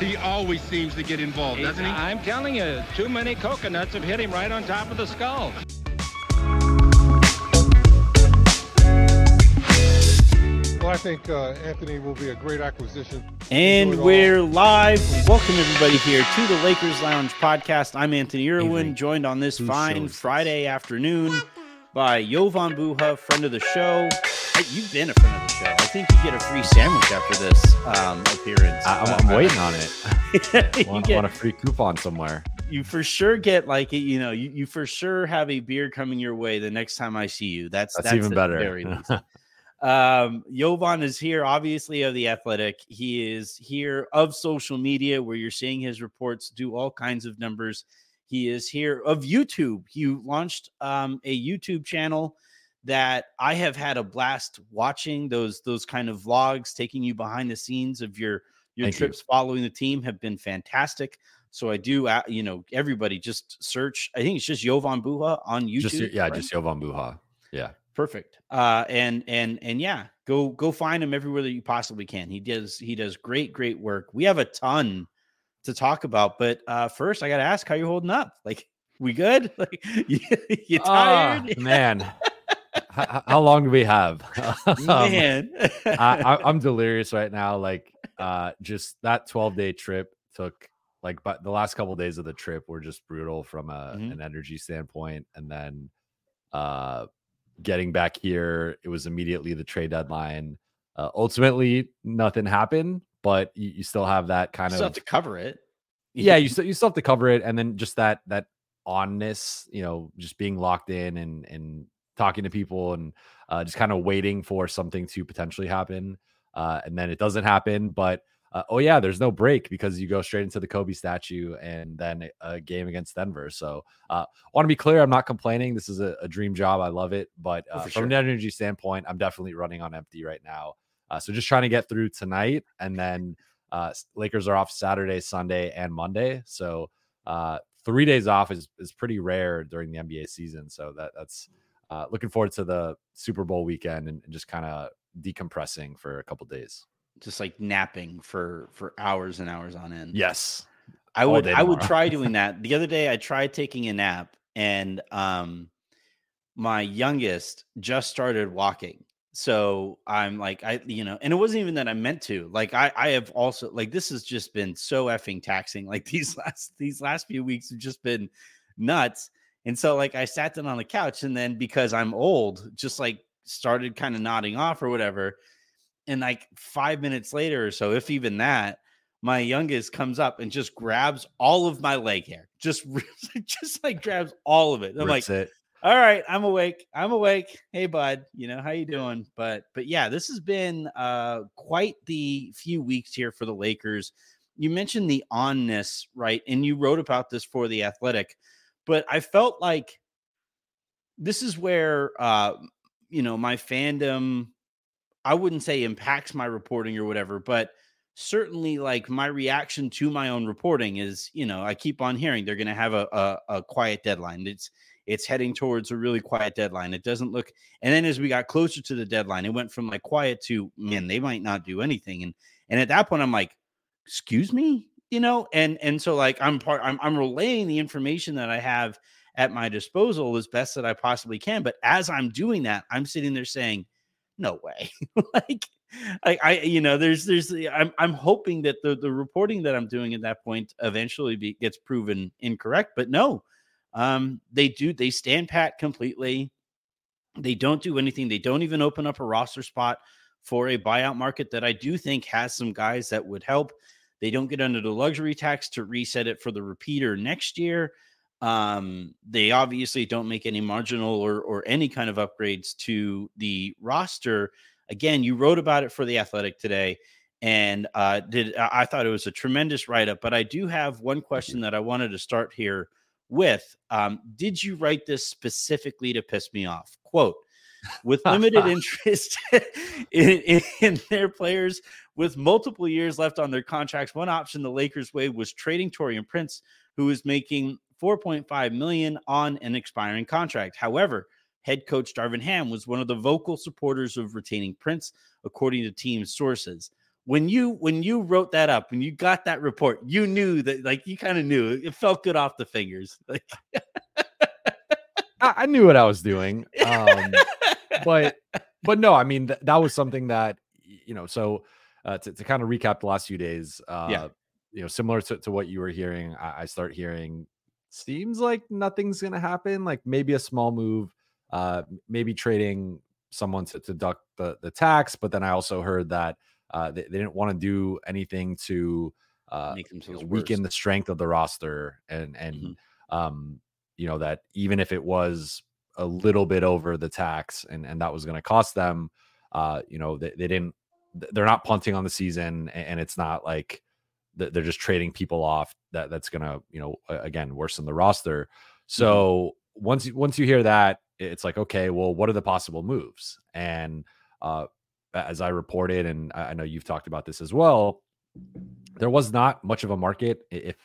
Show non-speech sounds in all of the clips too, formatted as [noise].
He always seems to get involved, doesn't he? I'm telling you, too many coconuts have hit him right on top of the skull. Well, I think uh, Anthony will be a great acquisition. And Do it all. we're live. Welcome everybody here to the Lakers Lounge podcast. I'm Anthony Irwin, Avery, joined on this whose fine show this? Friday afternoon by Jovan Buha, friend of the show. Hey, you've been a friend of the show. I think you get a free sandwich after this um, appearance. I, I'm, Uh, I'm waiting on it. [laughs] you, want, get- want a free coupon somewhere. you for sure get like you know you, you for sure have a beer coming your way the next time I see you. That's That's, that's, even better. very [laughs] least. Um, Jovan is here, obviously, of the Athletic. He is here of social media, where you're seeing his reports do all kinds of numbers. He is here of YouTube. He launched um, a YouTube channel that I have had a blast watching. Those those kind of vlogs, taking you behind the scenes of your your Thank you. trips following the team, have been fantastic. So I do, uh, you know, everybody just search. I think it's just Jovan Buha on YouTube. just yeah, right? just Jovan Buha. Yeah. perfect uh and and and yeah go go find him everywhere that you possibly can he does he does great great work we have a ton to talk about but uh first i gotta ask how you're holding up like we good [laughs] like [laughs] you, you Ah, tired [laughs] man. How, how long do we have? [laughs] Um, man I, I, I'm delirious right now. Like, uh, just that 12 day trip took like, but the last couple days of the trip were just brutal from a, Mhm. an energy standpoint. And then, uh, getting back here, it was immediately the trade deadline. Uh, ultimately, nothing happened, but you, you still have that kind still of have to cover it yeah [laughs] you still you still have to cover it and then just that that onness you know just being locked in and and talking to people and uh, just kind of waiting for something to potentially happen uh, and then it doesn't happen but uh, oh yeah there's no break because you go straight into the kobe statue and then a- game against denver so uh, want to be clear i'm not complaining this is a, a dream job i love it but Oh, uh, from an energy standpoint i'm definitely running on empty right now uh, so just trying to get through tonight and then uh, Lakers are off Saturday, Sunday, and Monday. So uh, three days off is is pretty rare during the NBA season. So that that's uh, looking forward to the Super Bowl weekend and, and just kind of decompressing for a couple days. just like napping for for hours and hours on end Yes, I all would I would try doing [laughs] that. The other day I tried taking a nap and um my youngest just started walking. So I'm like I you know, and it wasn't even that I meant to. Like I I have also like this has just been so effing taxing. Like [laughs] these last these last few weeks have just been nuts. And so like I sat down on the couch and then because I'm old, just like started kind of nodding off or whatever. And like 5 minutes later or so, if even that, my youngest comes up and just grabs all of my leg hair. Just [laughs] just like grabs all of it. I'm like, it. all right, I'm awake. I'm awake. Hey bud, you know, how you doing? But but yeah, this has been uh quite the few weeks here for the Lakers. You mentioned the onness, right? And you wrote about this for the Athletic, but I felt like this is where uh you know, my fandom I wouldn't say impacts my reporting or whatever, but certainly like my reaction to my own reporting is, you know, I keep on hearing they're going to have a, a a quiet deadline. It's it's heading towards a really quiet deadline. It doesn't look, and then as we got closer to the deadline, it went from like quiet to man, they might not do anything. And and at that point, I'm like, excuse me, you know, and and so like I'm part, I'm I'm relaying the information that I have at my disposal as best that I possibly can. But as I'm doing that, I'm sitting there saying, no way, [laughs] like. I, I, you know, there's, there's, I'm, I'm hoping that the, the reporting that I'm doing at that point eventually be, gets proven incorrect, but no, um, they do, they stand pat completely. They don't do anything. They don't even open up a roster spot for a buyout market that I do think has some guys that would help. They don't get under the luxury tax to reset it for the repeater next year. Um, they obviously don't make any marginal or or any kind of upgrades to the roster. Again, you wrote about it for the Athletic today, and uh, did I thought it was a tremendous write up. But I do have one question that I wanted to start here with. Um, did you write this specifically to piss me off? Quote. With [laughs] limited interest [laughs] in, in, in their players with multiple years left on their contracts, one option the Lakers way was trading Taurean Prince, who is making 4.5 million on an expiring contract. However, head coach Darvin Ham was one of the vocal supporters of retaining Prince, according to team sources. When you when you wrote that up, when you got that report, you knew that like you kind of knew it felt good off the fingers. [laughs] Like I, I, knew what I was doing. [laughs] Um, but but no, I mean th- that was something that you know. So uh, to, to kind of recap the last few days, uh, yeah. you know, similar to, to what you were hearing, I, I start hearing seems like nothing's going to happen. Like maybe a small move, uh, maybe trading someone to, to deduct the, the tax. But then I also heard that uh, they, they didn't want to do anything to uh, Make weaken the strength of the roster. And, and, mm-hmm. um, you know, that even if it was a little bit over the tax and, and that was going to cost them, uh, you know, they, they didn't, they're not punting on the season and it's not like, they're just trading people off that that's gonna you know again worsen the roster mm-hmm. so mm-hmm. once once you hear that it's like okay well what are the possible moves and uh as i reported and i know you've talked about this as well there was not much of a market if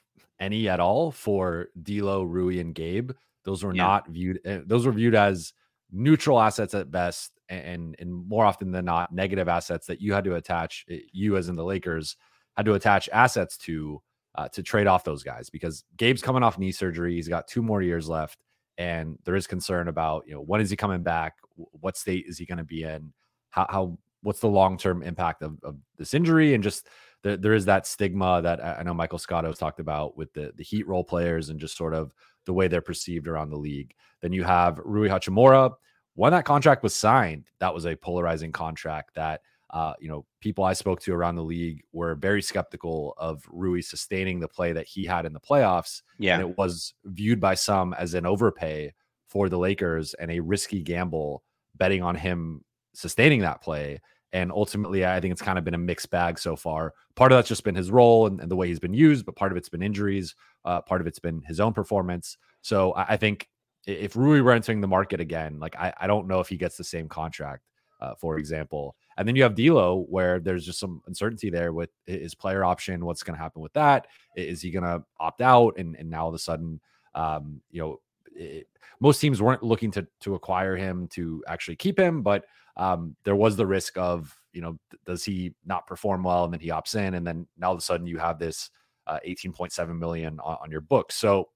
any at all for D'Lo, Rui, and Gabe. Those were yeah. not viewed. Eh, those were viewed as neutral assets at best, and and more often than not, negative assets that you had to attach. Eh, you as in the Lakers had to attach assets to uh, to trade off those guys because Gabe's coming off knee surgery. He's got two more years left, and there is concern about you know when is he coming back? What state is he going to be in? How, how what's the long term impact of, of this injury? And just there, there is that stigma that I know Michael Scott has talked about with the the Heat role players and just sort of the way they're perceived around the league. Then you have Rui Hachimura. When that contract was signed, that was a polarizing contract that uh, you know, people I spoke to around the league were very skeptical of Rui sustaining the play that he had in the playoffs. Yeah. And it was viewed by some as an overpay for the Lakers and a risky gamble betting on him sustaining that play. And ultimately, I think it's kind of been a mixed bag so far. Part of that's just been his role and, and the way he's been used, but part of it's been injuries. Uh, part of it's been his own performance. So I, I think if Rui were entering the market again, like I, I don't know if he gets the same contract, uh, for example. And then you have D'Lo, where there's just some uncertainty there with his player option. What's going to happen with that? Is he going to opt out? And and now all of a sudden, um, you know, it, most teams weren't looking to to acquire him to actually keep him, but um, there was the risk of you know, does he not perform well and then he opts in, and then now all of a sudden you have this uh, 18.7 million on, on your books. So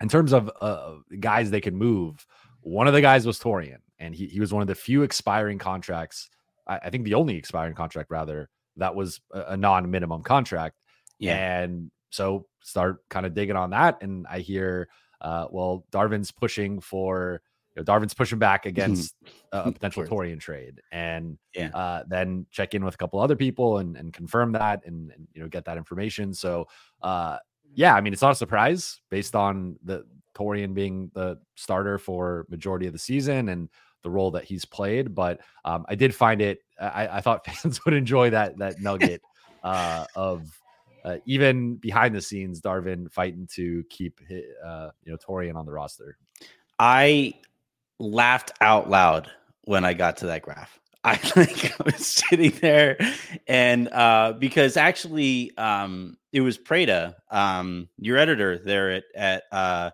in terms of uh, guys they can move, one of the guys was Taurean and he, he was one of the few expiring contracts I, I think the only expiring contract rather that was a, a non-minimum contract. Yeah. And so start kind of digging on that. And I hear, uh, well, Darvin's pushing for, you know, Darvin's pushing back against a [laughs] potential Taurean trade. And yeah. uh, then check in with a couple other people and, and confirm that and, and, you know, get that information. So, uh, yeah, I mean, it's not a surprise based on the Taurean being the starter for majority of the season and the role that he's played. But um, I did find it. I, I, thought [laughs] fans would enjoy that that nugget uh, of uh, even behind the scenes, Darvin fighting to keep uh, you know Taurean on the roster. I laughed out loud when I got to that graph. [laughs] I think I was sitting there, and uh, because actually, um, it was Prada, um, your editor there at at uh,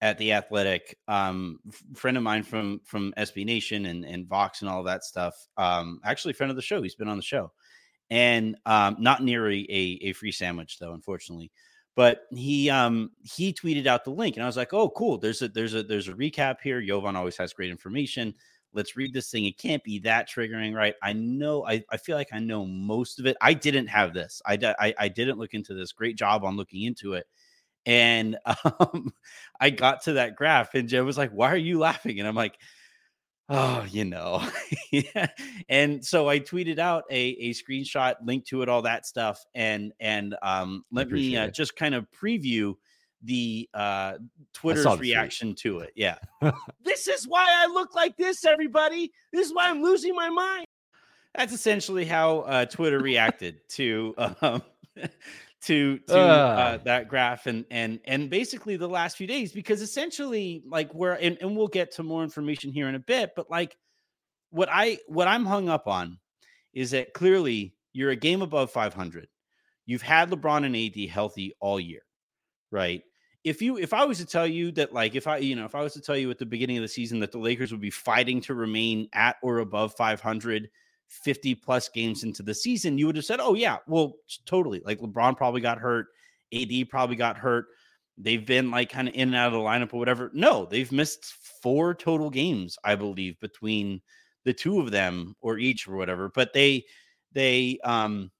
at the Athletic, um, friend of mine from from SB Nation and and Vox and all that stuff. Um, actually, friend of the show. He's been on the show, and um, not near a, a, a free sandwich though, unfortunately. But he um he tweeted out the link, and I was like, oh, cool. There's a there's a there's a recap here. Jovan always has great information. Let's read this thing. It can't be that triggering, right? I know. I, I feel like I know most of it. I didn't have this. I, I I didn't look into this. Great job on looking into it and [laughs] um, I got to that graph, and Joe was like, Why are you laughing? And I'm like, Oh, you know. [laughs] yeah. And so I tweeted out a, a screenshot, link to it, all that stuff. And and um let me uh, just kind of preview the uh Twitter's reaction to it. Yeah. [laughs] this is why I look like this, everybody. This is why I'm losing my mind. That's essentially how uh Twitter reacted to [laughs] um to to uh, that graph and and and basically the last few days because essentially like we're and, and we'll get to more information here in a bit but like what i what i'm hung up on is that clearly you're a game above 500 you've had lebron and ad healthy all year right? If you if i was to tell you that like if i you know if i was to tell you at the beginning of the season that the lakers would be fighting to remain at or above 500 50 plus games into the season, you would have said, oh, yeah, well, totally. Like LeBron probably got hurt. AD probably got hurt. They've been like kind of in and out of the lineup or whatever. No, they've missed four total games, I believe, between the two of them or each or whatever. But they, they, um,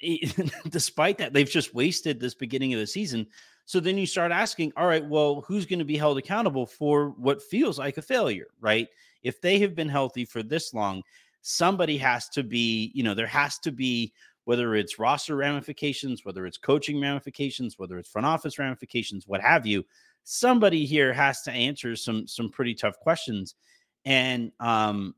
[laughs] despite that, they've just wasted this beginning of the season. So then you start asking, all right, well, who's going to be held accountable for what feels like a failure, right? If they have been healthy for this long, somebody has to be, you know, there has to be whether it's roster ramifications, whether it's coaching ramifications, whether it's front office ramifications, what have you. Somebody here has to answer some some pretty tough questions. And um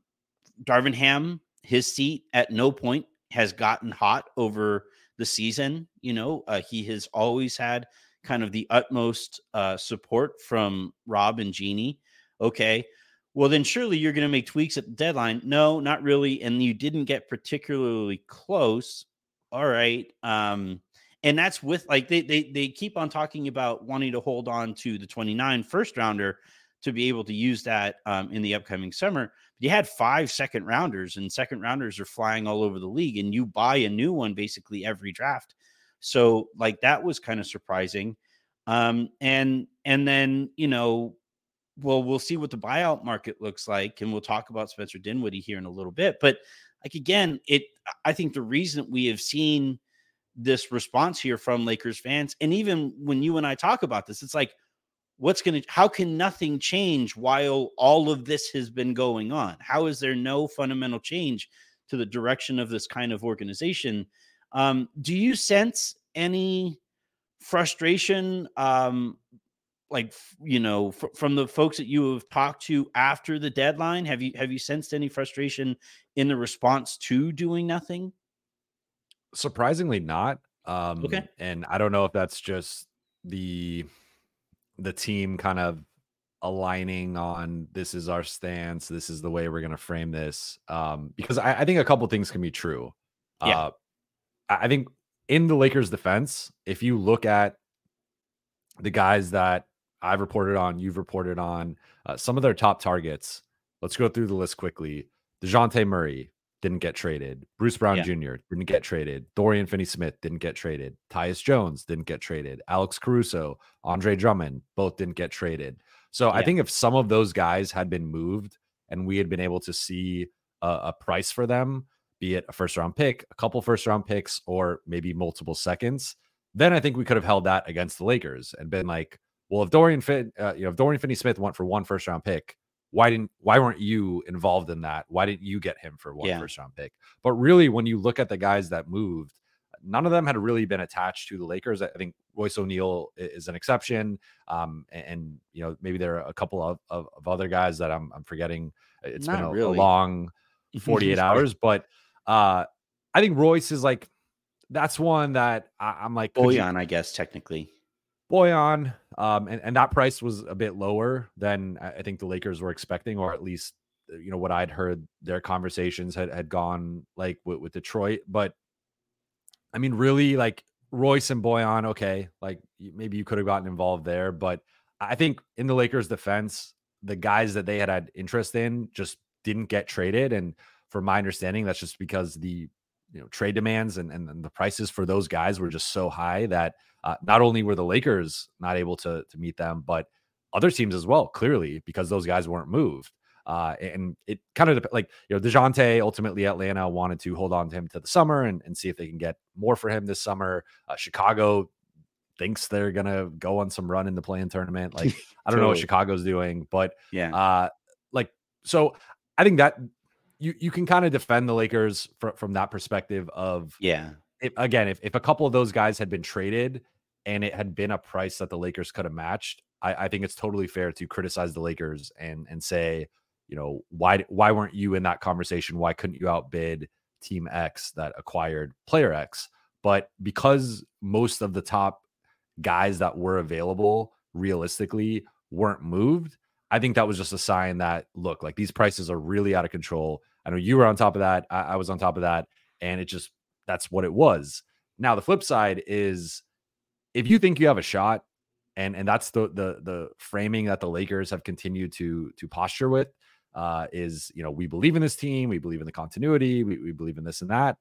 Darvin Ham, his seat at no point has gotten hot over the season. You know, uh, he has always had kind of the utmost uh, support from Rob and Jeanie. Okay well, then surely you're going to make tweaks at the deadline. No, not really. And you didn't get particularly close. All right. Um, and that's with like they they they keep on talking about wanting to hold on to the 29 first rounder to be able to use that um, in the upcoming summer. But you had five second rounders, and second rounders are flying all over the league, and you buy a new one basically every draft. So like that was kind of surprising. Um, and and then you know well, we'll see what the buyout market looks like, and we'll talk about Spencer Dinwiddie here in a little bit. But like again, it I think the reason we have seen this response here from Lakers fans, and even when you and I talk about this, it's like, what's gonna how can nothing change while all of this has been going on? How is there no fundamental change to the direction of this kind of organization? Um, do you sense any frustration um, like you know f- from the folks that you have talked to after the deadline have you have you sensed any frustration in the response to doing nothing? Surprisingly not um okay and i don't know if that's just the the team kind of aligning on this is our stance this is the way we're going to frame this um because I, I, think a couple things can be true. Yeah. Uh, i think in the lakers defense if you look at the guys that I've reported on, you've reported on uh, some of their top targets. Let's go through the list quickly. DeJounte Murray didn't get traded. Bruce Brown yeah. Jr. didn't get traded. Dorian Finney Smith didn't get traded. Tyus Jones didn't get traded. Alex Caruso, Andre Drummond both didn't get traded. So yeah. I think if some of those guys had been moved and we had been able to see a, a price for them, be it a first round pick, a couple first round picks, or maybe multiple seconds, then I think we could have held that against the Lakers and been like, well, if Dorian Fit, uh, you know, if Dorian Finney Smith went for one first round pick, why didn't why weren't you involved in that? Why didn't you get him for one yeah. first round pick? But really, when you look at the guys that moved, none of them had really been attached to the Lakers. I think Royce O'Neale is an exception, um, and, and, you know maybe there are a couple of, of, of other guys that I'm, I'm forgetting. It's Not been a, really. a long [laughs] 48 hours, but uh, I think Royce is like that's one that I, am like Bojan, I guess technically. Bojan, um, and, and that price was a bit lower than I think the Lakers were expecting, or at least uh, you know what I'd heard their conversations had had gone like with, with Detroit. But I mean, really, like Royce and Bojan, okay, like maybe you could have gotten involved there, but I think in the Lakers' defense, the guys that they had had interest in just didn't get traded, and from my understanding, that's just because the you know trade demands and, and, the prices for those guys were just so high that uh, not only were the Lakers not able to to meet them, but other teams as well. Clearly, because those guys weren't moved. Uh, and it kind of like you know Dejounte ultimately Atlanta wanted to hold on to him to the summer and, and see if they can get more for him this summer. Uh, Chicago thinks they're gonna go on some run in the play-in tournament. Like [laughs] I don't know what Chicago's doing, but yeah, uh, like so I think that you you can kind of defend the Lakers fr- from that perspective of Yeah. if, again if, if a couple of those guys had been traded and it had been a price that the Lakers could have matched, I, I think it's totally fair to criticize the Lakers and and say, you know, why why weren't you in that conversation? Why couldn't you outbid Team X that acquired Player X? But because most of the top guys that were available realistically weren't moved, I think that was just a sign that look, like these prices are really out of control. I know you were on top of that. I, I was on top of that, and it just that's what it was. Now the flip side is if you think you have a shot, and and that's the the the framing that the Lakers have continued to to posture with, uh, is you know we believe in this team, we believe in the continuity, we, we believe in this and that,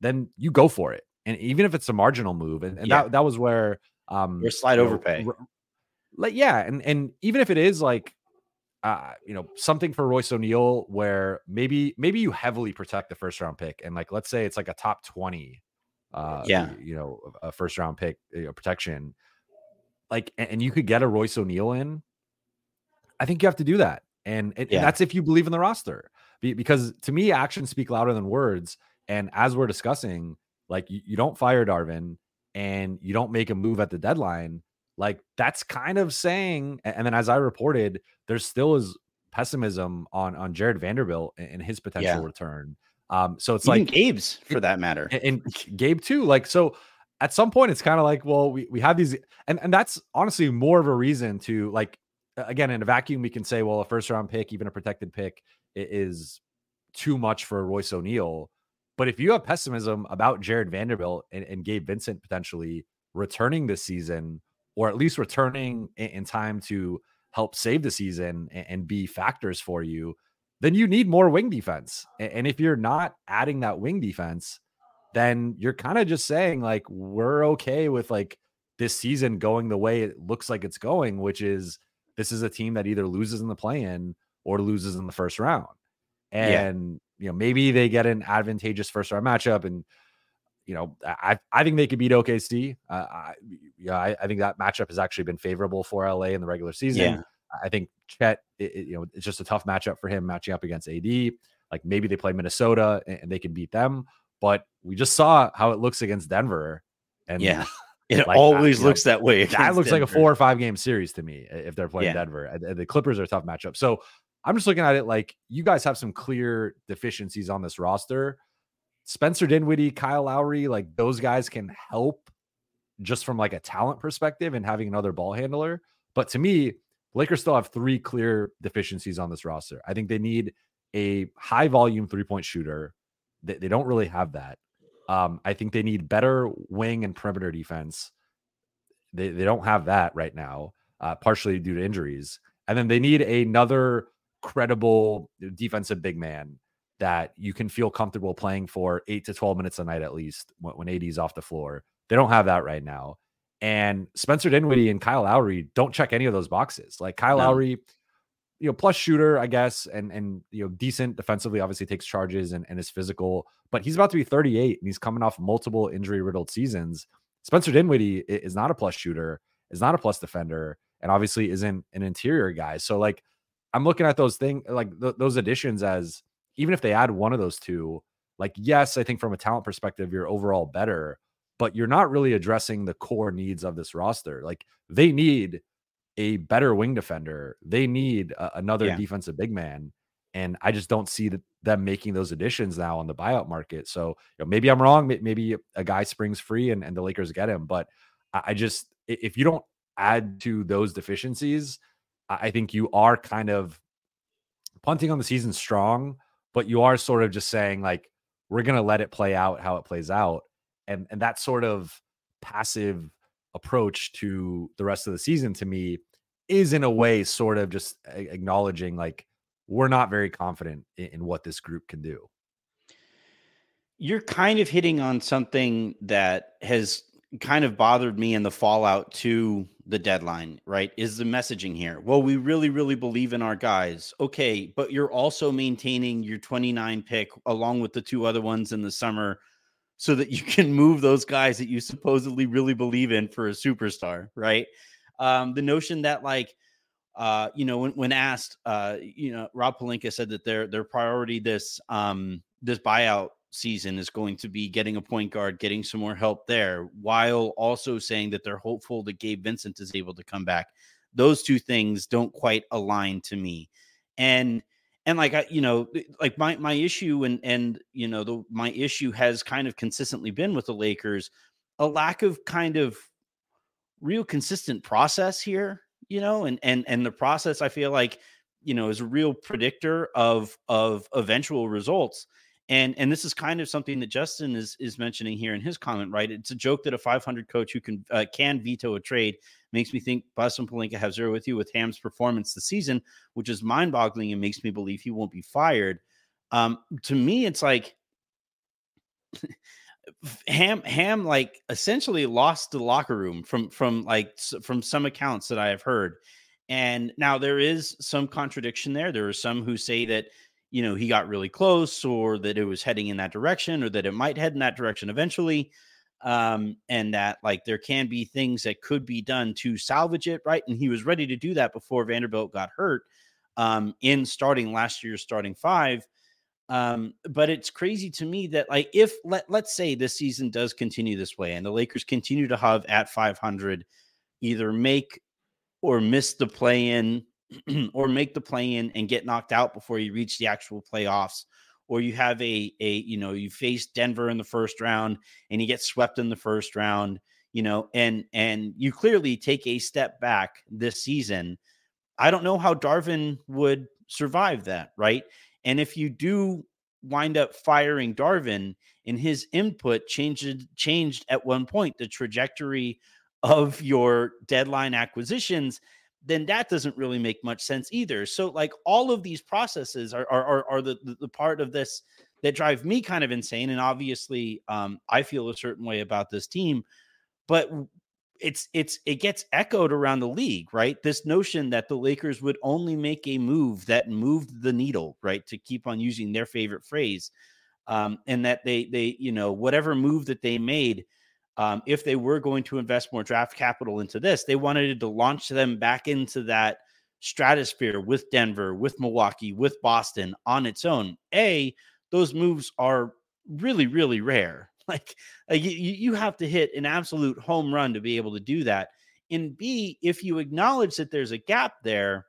then you go for it, and even if it's a marginal move, and, and Yeah. that that was where um Or slide you know, overpay. like yeah, and and even if it is like uh, you know, something for Royce O'Neale where maybe maybe you heavily protect the first round pick, and like let's say it's like a top twenty, uh, Yeah. you know, a first round pick you know, protection, like, and, and you could get a Royce O'Neale in. I think you have to do that, and and, Yeah. and that's if you believe in the roster, Be- because to me, actions speak louder than words. And as we're discussing, like you, you don't fire Darvin, and you don't make a move at the deadline. Like that's kind of saying, and then as I reported, there still is pessimism on on Jarred Vanderbilt and, his potential Yeah. return. Um, so it's Even like Gabe's for that matter. and, and [laughs] Gabe too. Like so, at some point, it's kind of like, well, we we have these, and and that's honestly more of a reason to like. Again, in a vacuum, we can say, well, a first round pick, even a protected pick, is too much for Royce O'Neale. But if you have pessimism about Jarred Vanderbilt and, and Gabe Vincent potentially returning this season, or at least returning in, in time to help save the season and, be factors for you, then you need more wing defense. And if you're not adding that wing defense, then you're kind of just saying like we're okay with like this season going the way it looks like it's going, which is this is a team that either loses in the play-in or loses in the first round. Yeah. And you know, maybe they get an advantageous first round matchup and you know, I I think they could beat OKC. Uh, I, yeah, I, I think that matchup has actually been favorable for LA in the regular season. Yeah. I think Chet, it, it- you know, it's just a tough matchup for him matching up against AD. Like maybe they play Minnesota and, and they can beat them, but we just saw how it looks against Denver. And Yeah. [laughs] [laughs] It like, always you know, looks that way. that looks like a four or five game series to me if they're playing Yeah. Denver. The Clippers are a tough matchup. So I'm just looking at it like you guys have some clear deficiencies on this roster. Spencer Dinwiddie, Kyle Lowry, like those guys can help just from like a talent perspective and having another ball handler. But to me, Lakers still have three clear deficiencies on this roster. I think they need a high volume three point shooter. They, they don't really have that. Um, I think they need better wing and perimeter defense. They, they don't have that right now, uh, partially due to injuries. And then they need another credible defensive big man that you can feel comfortable playing for eight to 12 minutes a night at least when, when AD is off the floor. They don't have that right now. And Spencer Dinwiddie and Kyle Lowry don't check any of those boxes. Like Kyle No. Lowry, you know, plus shooter, I guess, and and you know, decent defensively, obviously takes charges and, and is physical, but he's about to be 38 and he's coming off multiple injury riddled seasons. Spencer Dinwiddie is not a plus shooter, is not a plus defender, and obviously isn't an interior guy. So like I'm looking at those things like th- those additions as even if they add one of those two, like yes, I think from a talent perspective, you're overall better, but you're not really addressing the core needs of this roster. Like they need a better wing defender. They need another Yeah. defensive big man. And I just don't see th- them making those additions now on the buyout market. So you know, maybe I'm wrong. Maybe a guy springs free and, and the Lakers get him. But I, just, if you don't add to those deficiencies, I think you are kind of punting on the season strong, but you are sort of just saying, like, we're going to let it play out how it plays out. And, and that sort of passive approach to the rest of the season to me is in a way sort of just acknowledging like we're not very confident in, in what this group can do. You're kind of hitting on something that has kind of bothered me in the fallout to the deadline, right? Is the messaging here? Well, we really, really believe in our guys. Okay, but you're also maintaining your 29 pick along with the two other ones in the summer so that you [laughs] can move those guys that you supposedly really believe in for a superstar, right? Um, the notion that like uh, you know, when, when asked, uh, you know, Rob Pelinka said that their their priority this um, this buyout season is going to be getting a point guard, getting some more help there, while also saying that they're hopeful that Gabe Vincent is able to come back. Those two things don't quite align to me, and and like I, you know, like my my issue and and you know the my issue has kind of consistently been with the Lakers a lack of kind of real consistent process here you know, and and and the process I feel like you know is a real predictor of of eventual results. And and this is kind of something that Justin is is mentioning here in his comment, right? It's a joke that a 500 coach who can uh, can veto a trade makes me think Buss and Pelinka have zero with you with Ham's performance this season, which is mind boggling and makes me believe he won't be fired. Um, to me, it's like [laughs] Ham Ham like essentially lost the locker room from from like from some accounts that I have heard. And now there is some contradiction there. There are some who say that you know he got really close or that it was heading in that direction or that it might head in that direction eventually. Um, and that like there can be things that could be done to salvage it, right? And he was ready to do that before Vanderbilt got hurt um in starting last year's starting five. Um, but it's crazy to me that like if let let's say this season does continue this way and the Lakers continue to have at 500, either make or miss the play in [clears throat] or make the play in and get knocked out before you reach the actual playoffs or you have a a you know you face Denver in the first round and you get swept in the first round you know and and you clearly take a step back this season I don't know how Darvin would survive that right? And if you do wind up firing Darvin and his input changed changed at one point the trajectory of your deadline acquisitions, then that doesn't really make much sense either. So like all of these processes are are are, are the, the part of this that drive me kind of insane. And obviously, um, I feel a certain way about this team, but it's it's it gets echoed around the league, right? This notion that the Lakers would only make a move that moved the needle, right? To keep on using their favorite phrase, um, and that they they you know whatever move that they made, um, if they were going to invest more draft capital into this, they wanted to launch them back into that stratosphere with Denver, with Milwaukee, with Boston on its own. A those moves are really really rare [laughs] like, like you, you have to hit an absolute home run to be able to do that. And B, if you acknowledge that there's a gap there,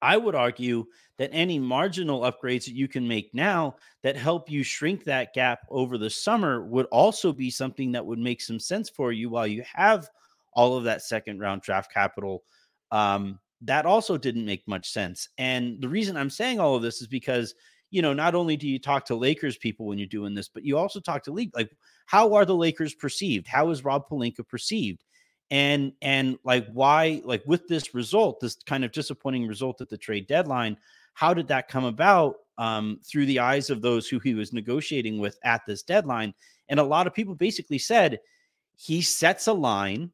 I would argue that any marginal upgrades that you can make now that help you shrink that gap over the summer would also be something that would make some sense for you while you have all of that second round draft capital. Um, that also didn't make much sense. And the reason I'm saying all of this is because you know, not only do you talk to Lakers people when you're doing this, but you also talk to league like how are the Lakers perceived? How is Rob Pelinka perceived? And and like why like with this result, this kind of disappointing result at the trade deadline, how did that come about um, through the eyes of those who he was negotiating with at this deadline? And a lot of people basically said he sets a line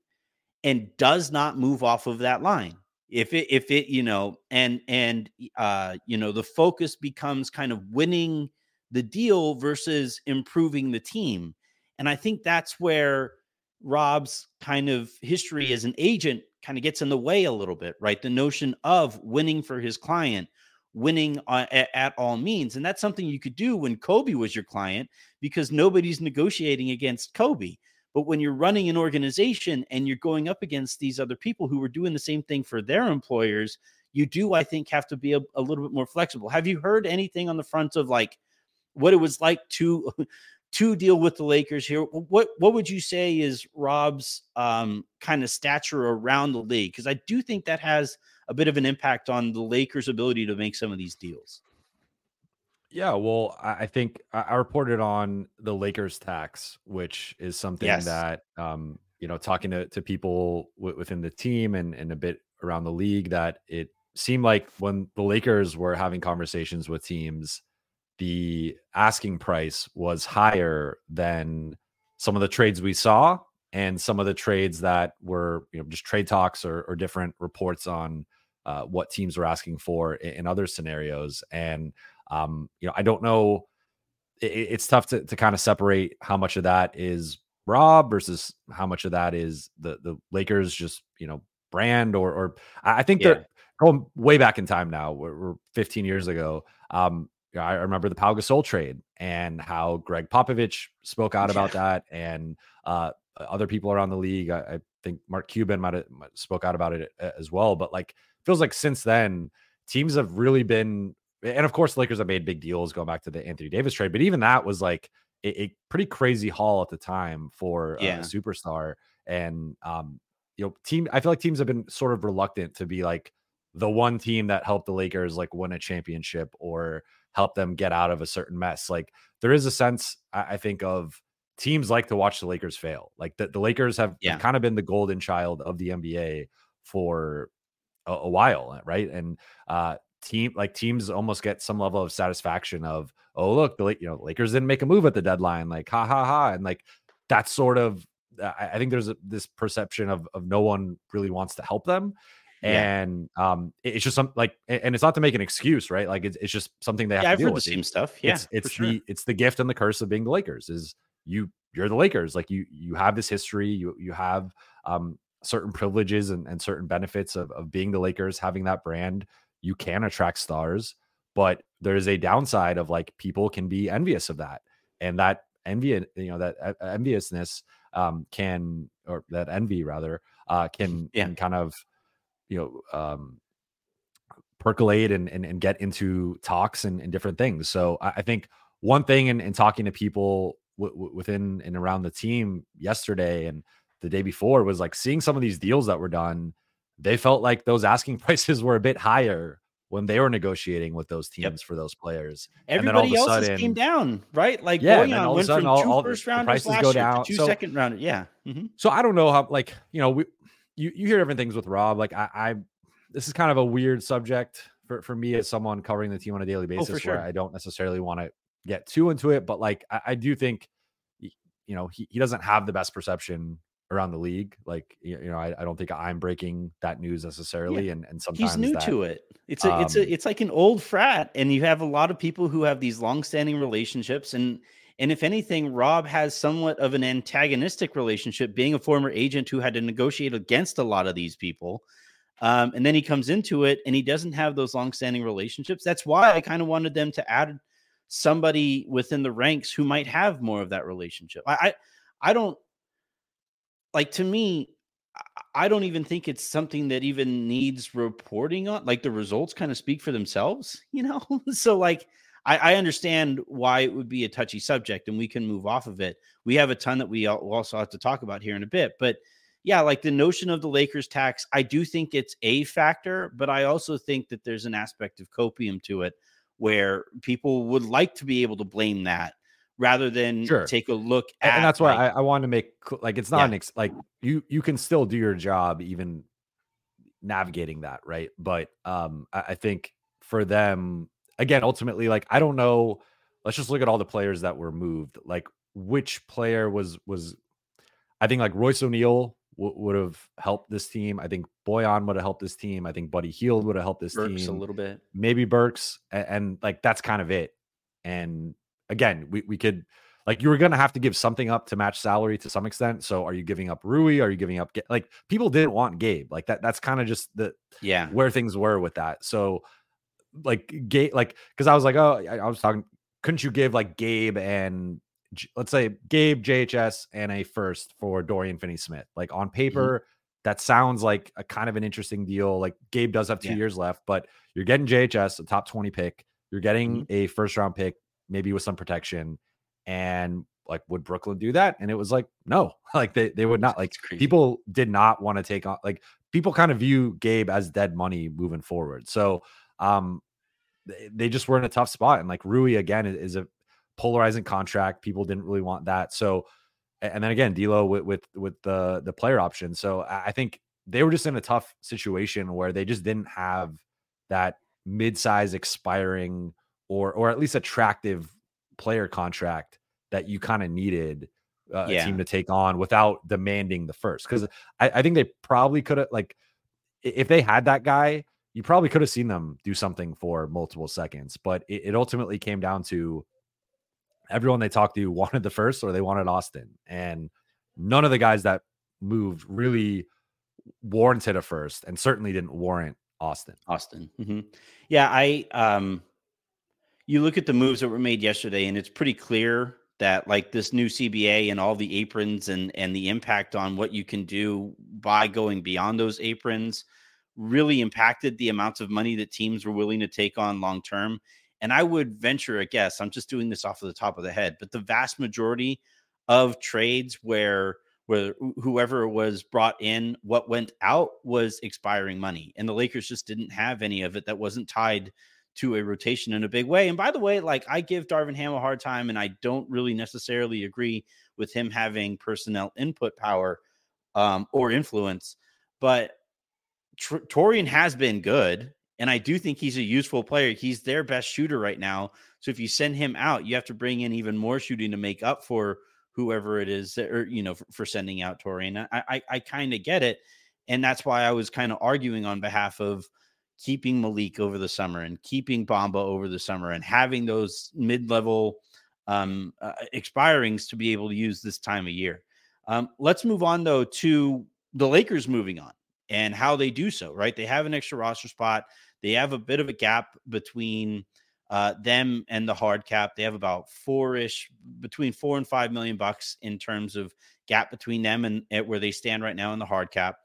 and does not move off of that line if it if it you know and and uh you know the focus becomes kind of winning the deal versus improving the team and i think that's where rob's kind of history as an agent kind of gets in the way a little bit right the notion of winning for his client winning uh, at, at all means and that's something you could do when kobe was your client because nobody's negotiating against kobe but when you're running an organization and you're going up against these other people who are doing the same thing for their employers, you do, I think, have to be a, a little bit more flexible. Have you heard anything on the front of like what it was like to to deal with the Lakers here? What what would you say is Rob's um, kind of stature around the league? Because I do think that has a bit of an impact on the Lakers' ability to make some of these deals. Yeah, well, I think I reported on the Lakers tax, which is something yes. that um, you know, talking to, to people w- within the team and, and a bit around the league, that it seemed like when the Lakers were having conversations with teams, the asking price was higher than some of the trades we saw and some of the trades that were, you know, just trade talks or, or different reports on uh, what teams were asking for in, in other scenarios. And um, you know, I don't know. It, it's tough to, to kind of separate how much of that is Rob versus how much of that is the the Lakers just you know brand or or I think yeah. that going way back in time now. We're, we're 15 years ago. Um, I remember the Pau Gasol trade and how Gregg Popovich spoke out about that, and uh, other people around the league. I, I think Mark Cuban might have spoke out about it uh, as well. But like, feels like since then, teams have really been, and of course, Lakers have made big deals going back to the Anthony Davis trade. But even that was like a, a pretty crazy haul at the time for yeah. a superstar. And um, you know, team. I feel like teams have been sort of reluctant to be like the one team that helped the Lakers like win a championship or help them get out of a certain mess. Like there is a sense I, I think of teams like to watch the Lakers fail. Like the, the Lakers have, yeah. kind of been the golden child of the NBA for a, a while, right? And uh team like teams almost get some level of satisfaction of oh look the you know Lakers didn't make a move at the deadline like ha ha ha and like that's sort of I, I think there's a, this perception of of no one really wants to help them and um it's just some like and it's not to make an excuse right? Like it's, it's just something they have yeah, to I've deal with the same stuff. Yeah it's, it's sure. the it's the gift and the curse of being the lakers is you you're the lakers. Like you you have this history you you have um certain privileges and, and certain benefits of, of being the lakers having that brand. You can attract stars but there's a downside of like people can be envious of that and that envy you know that uh, enviousness um can or that envy rather uh can, yeah. can kind of you know um, percolate and, and, and get into talks and, and different things. So I, I think one thing in, in talking to people w- w- within and around the team yesterday and the day before was like seeing some of these deals that were done. They felt like those asking [laughs] prices were a bit higher when they were negotiating with those teams yep. for those players. Everybody else sudden, came down, right? Like yeah, Bojan all went sudden, from two all, first rounders last year down. to two so, second rounders. Yeah. Mm-hmm. So I don't know how like you know we you you hear different things with Rob. Like I, I this is kind of a weird subject for, for me as someone covering the team on a daily basis oh, sure. where I don't necessarily want to get too into it, but like I, I do think you know he, he doesn't have the best perception around the league. Like you know, I, I don't think I'm breaking that news necessarily. Yeah. And and sometimes he's new that, to it. It's a um, it's a um it's like an old frat, and you have a lot of people who have these long-standing relationships and and if anything, Rob has somewhat of an antagonistic relationship, being a former agent who had to negotiate against a lot of these people. Um, and then he comes into it and he doesn't have those long-standing relationships. That's why I kind of wanted them to add somebody within the ranks who might have more of that relationship. I, I, I don't like to me. I don't even think it's something that even needs reporting on. Like the results kind of speak for themselves, you know. [laughs] so like I, I, understand why it would be a touchy subject, and we can move off of it. We have a ton that we also have to talk about here in a bit, but yeah, like the notion of the Lakers tax, I do think it's a factor, but I also think that there's an aspect of copium to it where people would like to be able to blame that rather than sure. take a look at. And that's why like, I, I want to make like it's not yeah. an ex, like you you can still do your job even navigating that, right? But um, I, I think for them again, ultimately, like I don't know. Let's just look at all the players that were moved. Like which player was was I think like Royce O'Neale w- would have helped this team. I think Bojan would have helped this team. I think Buddy Hield would have helped this Burks team a little bit. Maybe Burks, and, and, like that's kind of it. And again, we we could like you were gonna have to give something up to match salary to some extent. So are you giving up Rui? Are you giving up like people didn't want Gabe? Like that. That's kind of just the yeah where things were with that. So like Gabe, like because I was like, oh, I, I, was talking. Couldn't you give like Gabe and let's say Gabe JHS and a first for Dorian Finney-Smith? Like on mm-hmm. paper, mm-hmm. that sounds like a kind of an interesting deal. Like Gabe does have two yeah. years left, but you're getting JHS, a top twenty pick. You're getting mm-hmm. a first round pick, maybe with some protection, and like would Brooklyn do that? And it was like no, [laughs] like they they would not. Like people did not want to take on like people kind of view Gabe as dead money moving forward. So um, they just were in a tough spot. And like Rui again is a polarizing contract. People didn't really want that. So, and then again, D'Lo with with with the the player option. So I think they were just in a tough situation where they just didn't have that mid-size expiring or or at least attractive player contract that you kind of needed uh, yeah. a team to take on without demanding the first. Because I, I think they probably could have like if they had that guy you probably could have seen them do something for multiple seconds, but it, it, ultimately came down to everyone they talked to [laughs] wanted the first or they wanted Austin. And none of the guys that moved really warranted a first and certainly didn't warrant Austin. Austin. Mm-hmm. Yeah, I um you look at the moves that were made yesterday and it's pretty clear that like this new CBA and all the aprons and and the impact on what you can do by going beyond those aprons really impacted the amounts of money that teams were willing to take on long term. And I would venture a guess, I'm just doing this off of the top of the head, but the vast majority of trades where where whoever was brought in, what went out was expiring money. And the Lakers just didn't have any of it that wasn't tied to a rotation in a big way. And by the way, like I give Darvin Ham a hard time, and I don't really necessarily agree with him having personnel input power um, or influence. But Tr- Taurean has been good, and I do think he's a useful player. He's their best shooter right now. So if you send him out, you have to bring in even more shooting to make up for whoever it is, that, or you know, for, for sending out Taurean. I I, I kind of get it, and that's why I was kind of arguing on behalf of keeping Malik over the summer and keeping Bamba over the summer and having those mid-level um, uh, expirings to be able to use this time of year. Um, let's move on though to the Lakers moving on and how they do so, right? They have an extra roster spot. They have a bit of a gap between uh, them and the hard cap. They have about four ish, between four and five million bucks in terms of gap between them and, and where they stand right now in the hard cap.